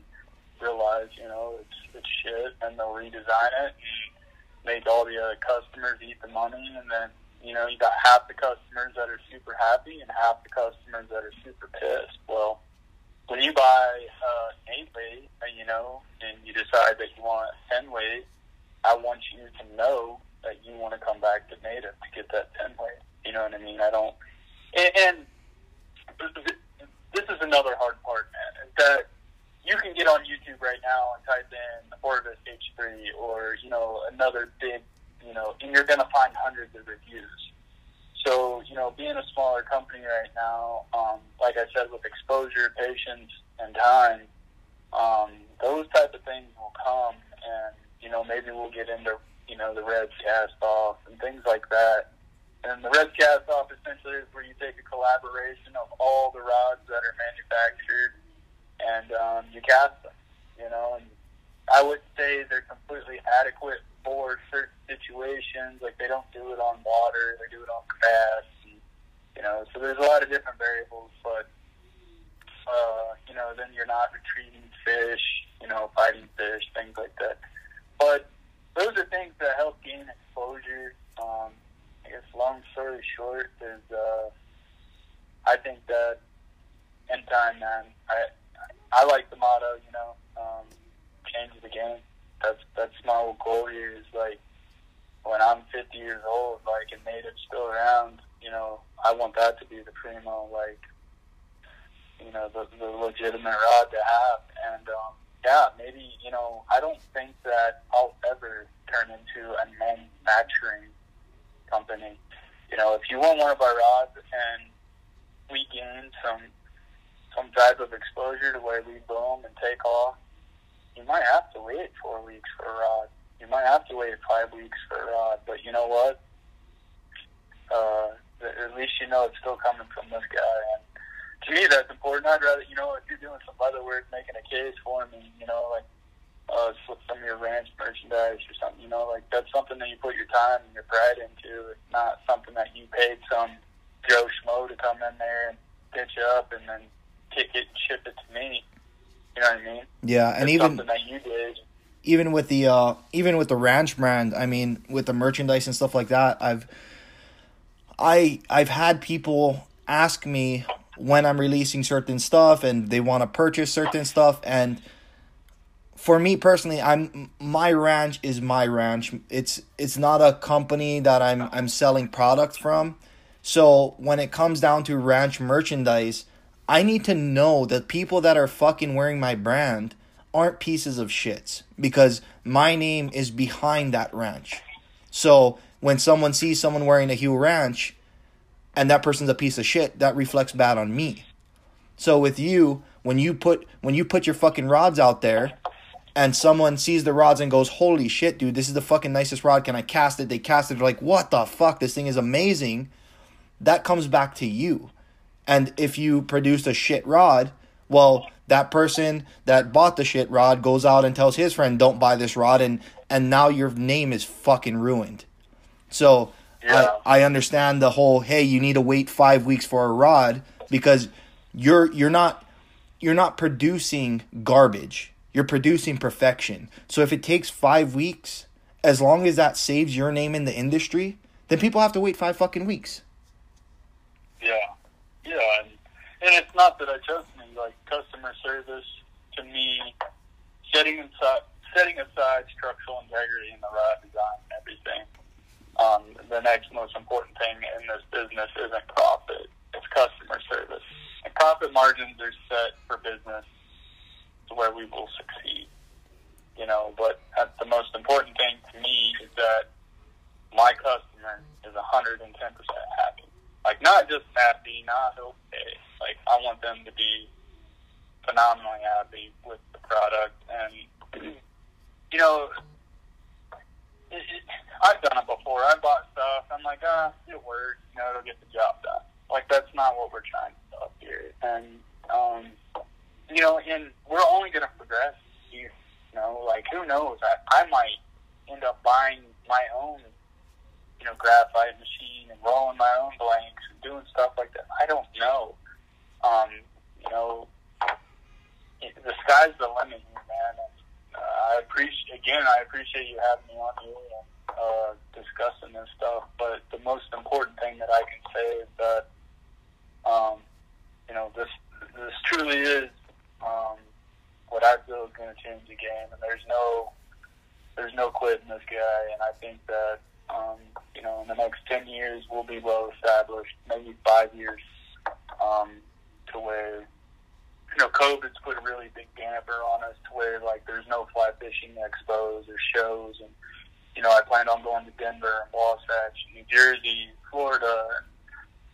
realize, you know, it's it's shit, and they'll redesign it and make all the other customers eat the money, and then you know, you got half the customers that are super happy and half the customers that are super pissed. Well, when you buy uh, eight weight, uh, you know, and you decide that you want ten weight, I want you to know that you want to come back to native to get that ten weight. You know what I mean? I don't. And, and this is another hard part, man. That you can get on YouTube right now and type in Orvis H3 or you know another big, you know, and you're gonna find hundreds of reviews. So you know, being a smaller company right now, um, like I said, with exposure, patience, and time, um, those type of things will come, and you know, maybe we'll get into you know the red cast off and things like that. And the red cast off essentially is where you take a collaboration of all the rods that are manufactured and um, you cast them, you know. And I would say they're completely adequate for certain situations. Like they don't do it on water; they do it on grass. And, you know, so there's a lot of different variables. But uh, you know, then you're not retrieving fish, you know, fighting fish, things like that. But those are things that help gain exposure. Um, I guess long story short is, uh, I think that in time, man, I I like the motto, you know, um, change the game. That's that's my goal here. Is like when I'm 50 years old, like and native's still around, you know, I want that to be the primo, like you know, the the legitimate rod to have. And um, yeah, maybe you know, I don't think that I'll ever turn into a manufacturing company. You know, if you want one of our rods and we gain some some type of exposure to where we boom and take off, you might have to wait four weeks for a rod. You might have to wait five weeks for a rod. But you know what? Uh, at least you know it's still coming from this guy. And to me, that's important. I'd rather, you know, if you're doing some other work, making a case for me, you know, like uh, some of your ranch merchandise or something, you know, like that's something that you put your time and your pride into. It's not something that you paid some Joe Schmo to come in there and pitch up and then kick it and ship it to me. You know what I mean? Yeah, and it's even that you did. even with the uh even with the ranch brand i mean with the merchandise and stuff like that i've i i've had people ask me when i'm releasing certain stuff and they want to purchase certain stuff and for me personally i'm my ranch is my ranch it's it's not a company that i'm i'm selling product from so when it comes down to ranch merchandise i need to know that people that are fucking wearing my brand aren't pieces of shits because my name is behind that ranch. So when someone sees someone wearing a Hugh Ranch and that person's a piece of shit, that reflects bad on me. So with you, when you put when you put your fucking rods out there and someone sees the rods and goes, Holy shit, dude, this is the fucking nicest rod. Can I cast it? They cast it, they're like, What the fuck? This thing is amazing. That comes back to you. And if you produced a shit rod, well, that person that bought the shit rod goes out and tells his friend, "Don't buy this rod," and and now your name is fucking ruined. So Yeah. I I understand the whole hey, you need to wait five weeks for a rod because you're you're not you're not producing garbage. You're producing perfection. So if it takes five weeks, as long as that saves your name in the industry, then people have to wait five fucking weeks. Yeah, yeah, and, and it's not that I trust me. Like customer service to me, setting aside setting aside structural integrity in the rod design and everything. Um, the next most important thing in this business isn't profit; it's customer service. And profit margins are set for business to where we will succeed. You know, but the most important thing to me is that my customer is 110% happy. Like, not just happy, not okay. Like, I want them to be phenomenally happy with the product. And, you know, it, it, I've done it before. I bought stuff. I'm like, ah, it works. You know, it'll get the job done. Like, that's not what we're trying to do here. And, um, you know, and we're only going to progress here. You know, like, who knows? I, I might end up buying my own you know, graphite machine and rolling my own blanks and doing stuff like that. I don't know. Um, you know, it, the sky's the limit here, man. And, uh, I appreciate again. I appreciate you having me on here and uh, discussing this stuff. But the most important thing that I can say is that, um, you know, this this truly is um, what I feel is going to change the game. And there's no there's no quitting this guy. And I think that um, you know, in the next 10 years, we'll be well established, maybe five years, um, to where, you know, COVID's put a really big damper on us to where, like, there's no fly fishing expos or shows. And, you know, I plan on going to Denver and Wasatch, New Jersey, Florida,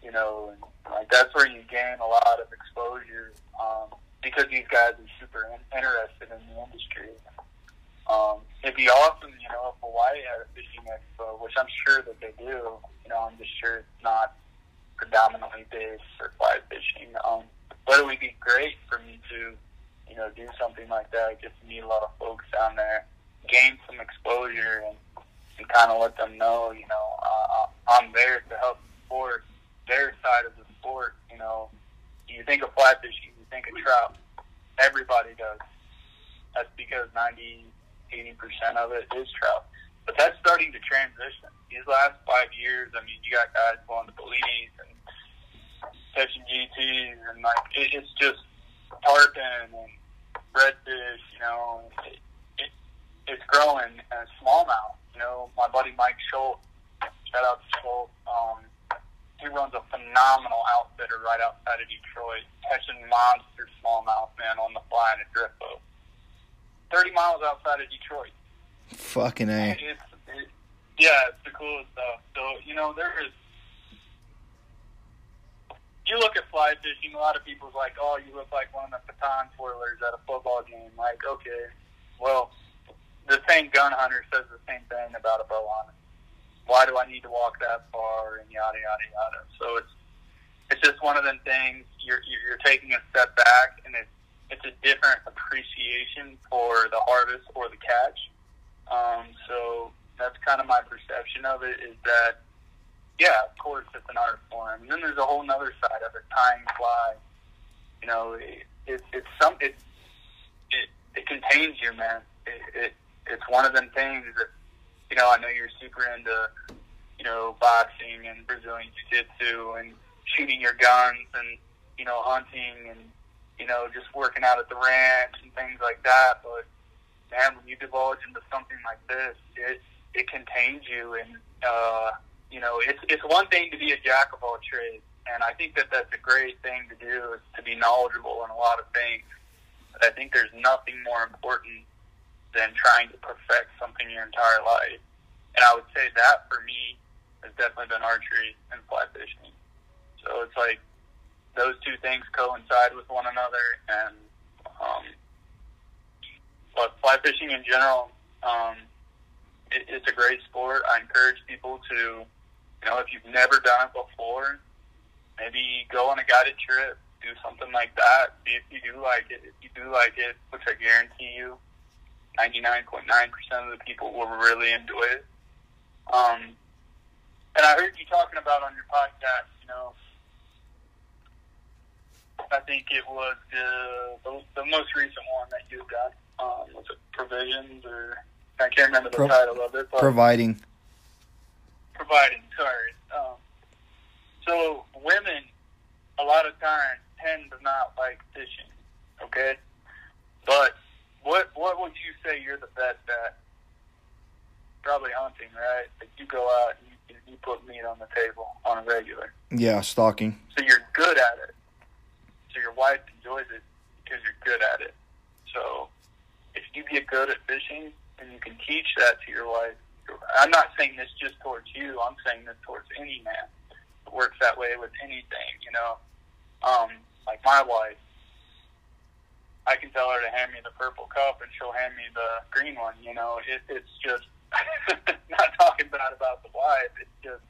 you know, and, like, that's where you gain a lot of exposure um, because these guys are super in- interested in the industry. Um, it'd be awesome, you know, if Hawaii had a fishing expo, which I'm sure that they do. You know, I'm just sure it's not predominantly based for fly fishing. Um, but it would be great for me to, you know, do something like that. Get to meet a lot of folks down there, gain some exposure, and, and kind of let them know, you know, uh, I'm there to help support their side of the sport. You know, you think of fly fishing, you think of trout. Everybody does. That's because 90 80% of it is trout. But that's starting to transition. These last five years, I mean, you got guys going to Bellinis and catching GTs, and like it, it's just tarpon and redfish. You know, it, it, it's growing and smallmouth. You know, my buddy Mike Schultz, shout out to Schultz. Um, he runs a phenomenal outfitter right outside of Detroit, catching monster smallmouth man on the fly in a drift boat. 30 miles outside of Detroit. Fucking A. It's, it, yeah, it's the coolest stuff. So, you know, there is. You look at fly fishing, a lot of people's like, oh, you look like one of the baton twirlers at a football game. Like, okay, well, the same gun hunter says the same thing about a bow hunter. Why do I need to walk that far and yada yada yada? So it's it's just one of them things. You're you're taking a step back, and it's it's a different appreciation for the harvest or the catch. Um, so that's kind of my perception of it is that, yeah, of course it's an art form. And then there's a whole other side of it, tying fly. You know, it, it, it's some, it, it, it contains you, man. It, it, it's one of them things that, you know, I know you're super into, you know, boxing and Brazilian Jiu-Jitsu and shooting your guns and, you know, hunting and you know, just working out at the ranch and things like that. But man, when you divulge into something like this, it it contains you, and uh, you know, it's it's one thing to be a jack of all trades, and I think that that's a great thing to do is to be knowledgeable in a lot of things. But I think there's nothing more important than trying to perfect something your entire life. And I would say that for me has definitely been archery and fly fishing. So it's like those two things coincide with one another. And um, but fly fishing in general, um, it, it's a great sport. I encourage people to, you know, if you've never done it before, maybe go on a guided trip, do something like that. See if you do like it. If you do like it, which I guarantee you, 99.9% of the people will really enjoy it. Um, and I heard you talking about on your podcast, you know, I think it was the, the the most recent one that you've done. Um, was it provisions or I can't remember the Pro- title of it, but Providing. providing. Sorry. Um, so women, a lot of times, tend to not like fishing. Okay, but what what would you say you're the best at? Probably hunting, right? Like you go out and you, you put meat on the table on a regular. Yeah, stalking. So you're good at it. So your wife enjoys it because you're good at it. So if you get good at fishing and you can teach that to your wife, I'm not saying this just towards you. I'm saying this towards any man. It works that way with anything, you know. Um, like my wife, I can tell her to hand me the purple cup and she'll hand me the green one. You know, it, it's just not talking bad about the wife. It's just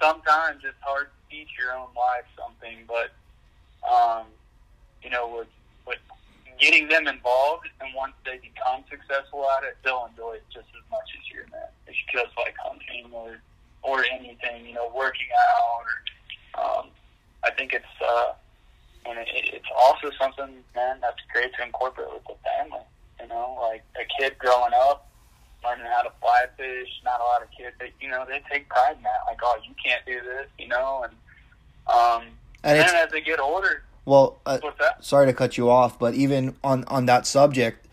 sometimes it's hard to teach your own wife something, but um, you know, with with getting them involved, and once they become successful at it, they'll enjoy it just as much as you're man. It's just like hunting or or anything, you know, working out. Or, um, I think it's uh, and it, it's also something, man, that's great to incorporate with the family. You know, like a kid growing up, learning how to fly fish. Not a lot of kids, they, you know, they take pride in that. Like, oh, you can't do this, you know, and um, And and as they get older, well, uh, sorry to cut you off, but even on on that subject,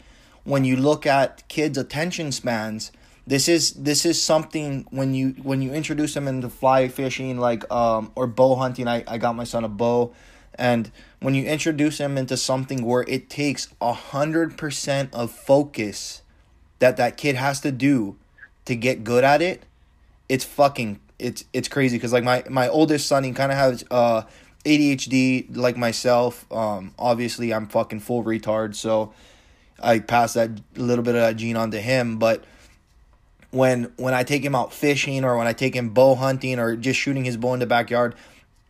when you look at kids' attention spans, this is this is something when you when you introduce them into fly fishing, like um or bow hunting. I I got my son a bow, and when you introduce him into something where it takes a hundred percent of focus that that kid has to do to get good at it, it's fucking it's it's crazy because like my my oldest son he kind of has uh ADHD like myself um obviously I'm fucking full retard so I pass that little bit of that gene on to him but when when I take him out fishing or when I take him bow hunting or just shooting his bow in the backyard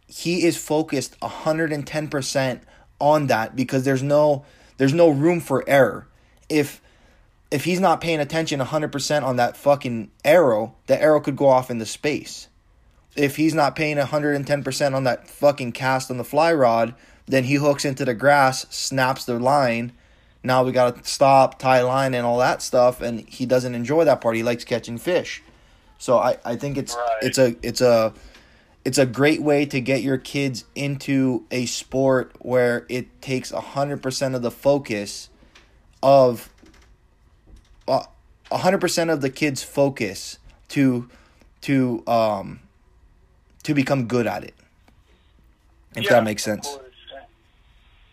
he is focused 110% on that because there's no there's no room for error if if he's not paying attention 100% on that fucking arrow, the arrow could go off into space. If he's not paying 110% on that fucking cast on the fly rod, then he hooks into the grass, snaps the line. Now we got to stop, tie line, and all that stuff, and he doesn't enjoy that part. He likes catching fish. So I, I think it's Right. it's a it's a it's a great way to get your kids into a sport where it takes 100% of the focus of uh, a hundred percent of the kids' focus to to um to become good at it. If that makes sense.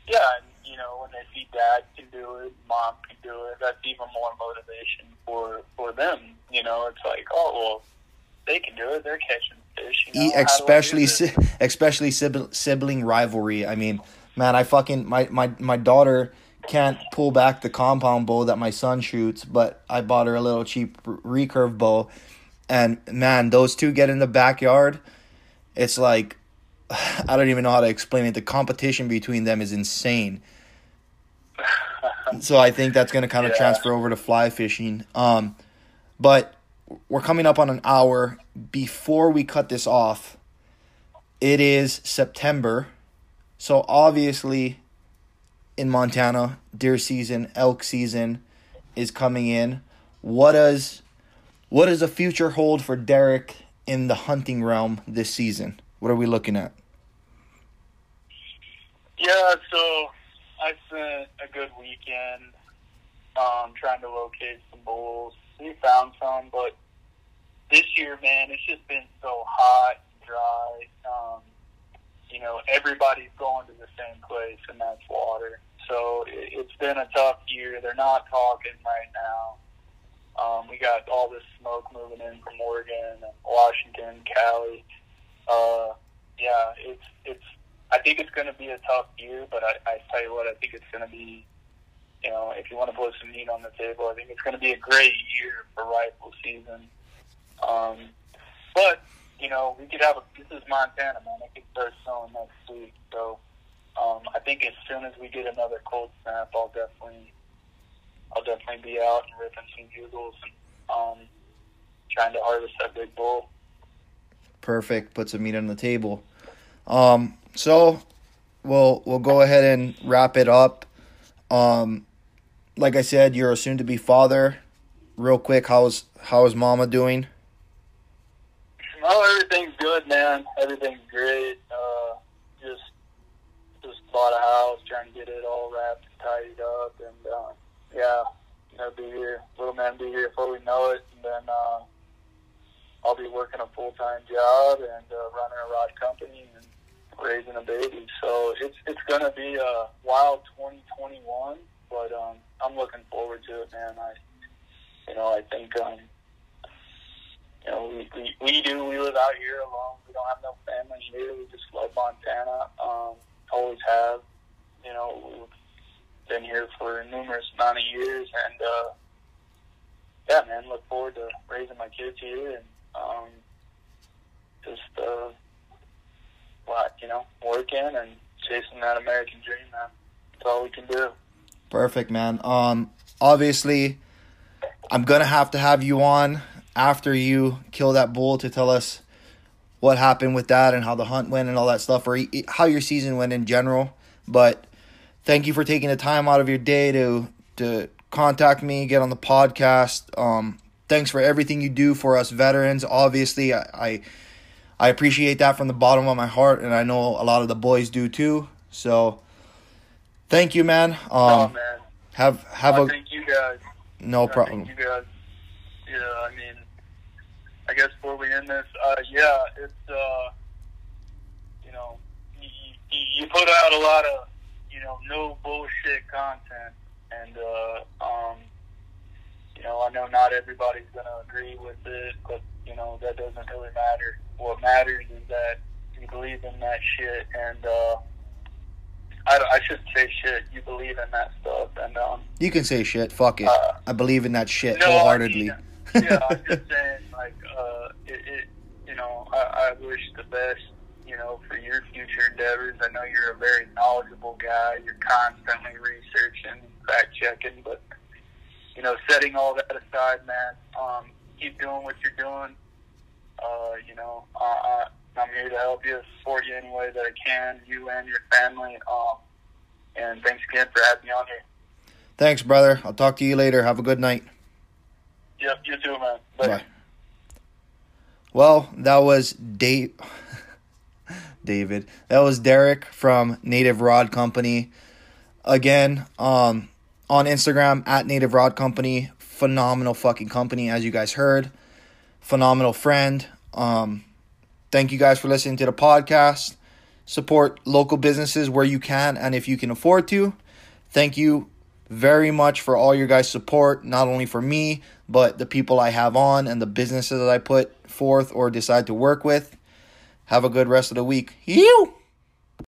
Yeah, and you know when they see dad can do it, mom can do it, that's even more motivation for for them. You know, it's like, oh well, they can do it. They're catching fish. You know, how do I do especially si- especially sibling, sibling rivalry. I mean, man, I fucking my my my daughter can't pull back the compound bow that my son shoots, but I bought her a little cheap recurve bow, and man, those two get in the backyard. It's like I don't even know how to explain it. The competition between them is insane. so I think that's going to kind of Yeah. transfer over to fly fishing. Um, but we're coming up on an hour. Before we cut this off, it is September. So obviously, in Montana, deer season, elk season is coming in. What does what does the future hold for Derick in the hunting realm this season? What are we looking at? Yeah, so I spent a good weekend um, trying to locate some bulls. We found some, but this year, man, it's just been so hot and dry. Um, you know, everybody's going to the same place, and that's water. So it, it's been a tough year. They're not talking right now. Um, we got all this smoke moving in from Oregon and Washington, Cali. Uh, yeah, it's it's I think it's going to be a tough year, but I, I tell you what, I think it's going to be, you know, if you want to put some meat on the table, I think it's going to be a great year for rifle season. Um, but you know, we could have a. This is Montana, man. It could start snowing next week, so um, I think as soon as we get another cold snap, I'll definitely, I'll definitely be out and ripping some bugles and um, trying to harvest that big bull. Perfect. Put some meat on the table. Um, so we'll we'll go ahead and wrap it up. Um, like I said, you're a soon to be father. Real quick, how's how's Mama doing? Oh, everything's good, man. Everything's great. Uh, just just bought a house, trying to get it all wrapped and tidied up, and uh, yeah, you know, be here. Little man be here before we know it, and then uh, I'll be working a full time job and uh, running a rod company and raising a baby. So it's it's gonna be a wild 2021, but um, I'm looking forward to it, man. I you know I think um, you know we, we we do we live out here alone. We don't have no family here. We just love Montana. Um, always have. You know been here for numerous amount of years, and uh, yeah, man, look forward to raising my kids here and um, just uh, what you know, working and chasing that American dream, man. That's all we can do. Perfect, man. Um, obviously, I'm gonna have to have you on after you kill that bull to tell us what happened with that and how the hunt went and all that stuff, or how your season went in general. But thank you for taking the time out of your day to to contact me, get on the podcast. Um, thanks for everything you do for us veterans. Obviously, I, I I appreciate that from the bottom of my heart, and I know a lot of the boys do too. So, thank you, man. Um, oh man, have have I a thank you guys. no problem. Thank you guys. Yeah, I mean, I guess before we end this, uh, yeah, it's uh, you know, you, you put out a lot of you know no bullshit content, and uh, um, you know, I know not everybody's gonna agree with it, but you know that doesn't really matter. What matters is that you believe in that shit, and uh, I, I shouldn't say shit. You believe in that stuff, and um, You can say shit. Fuck it. Uh, I believe in that shit no, I wholeheartedly. mean, yeah, I'm just saying, like, uh, it, it, you know, I, I wish the best, you know, for your future endeavors. I know you're a very knowledgeable guy. You're constantly researching, fact checking, but you know, setting all that aside, man, um, keep doing what you're doing. Uh, you know, uh, I'm here to help you, support you any way that I can, you and your family. Um, and thanks again for having me on here. Thanks, brother. I'll talk to you later. Have a good night. Yep, you too, man. Later. Bye. Well, that was Dave. David. That was Derick from Native Rod Company. Again, um, on Instagram at Native Rod Company. Phenomenal fucking company, as you guys heard. Phenomenal friend. Um, thank you guys for listening to the podcast. Support local businesses where you can and if you can afford to. Thank you very much for all your guys' support, not only for me, but the people I have on and the businesses that I put forth or decide to work with. Have a good rest of the week. You.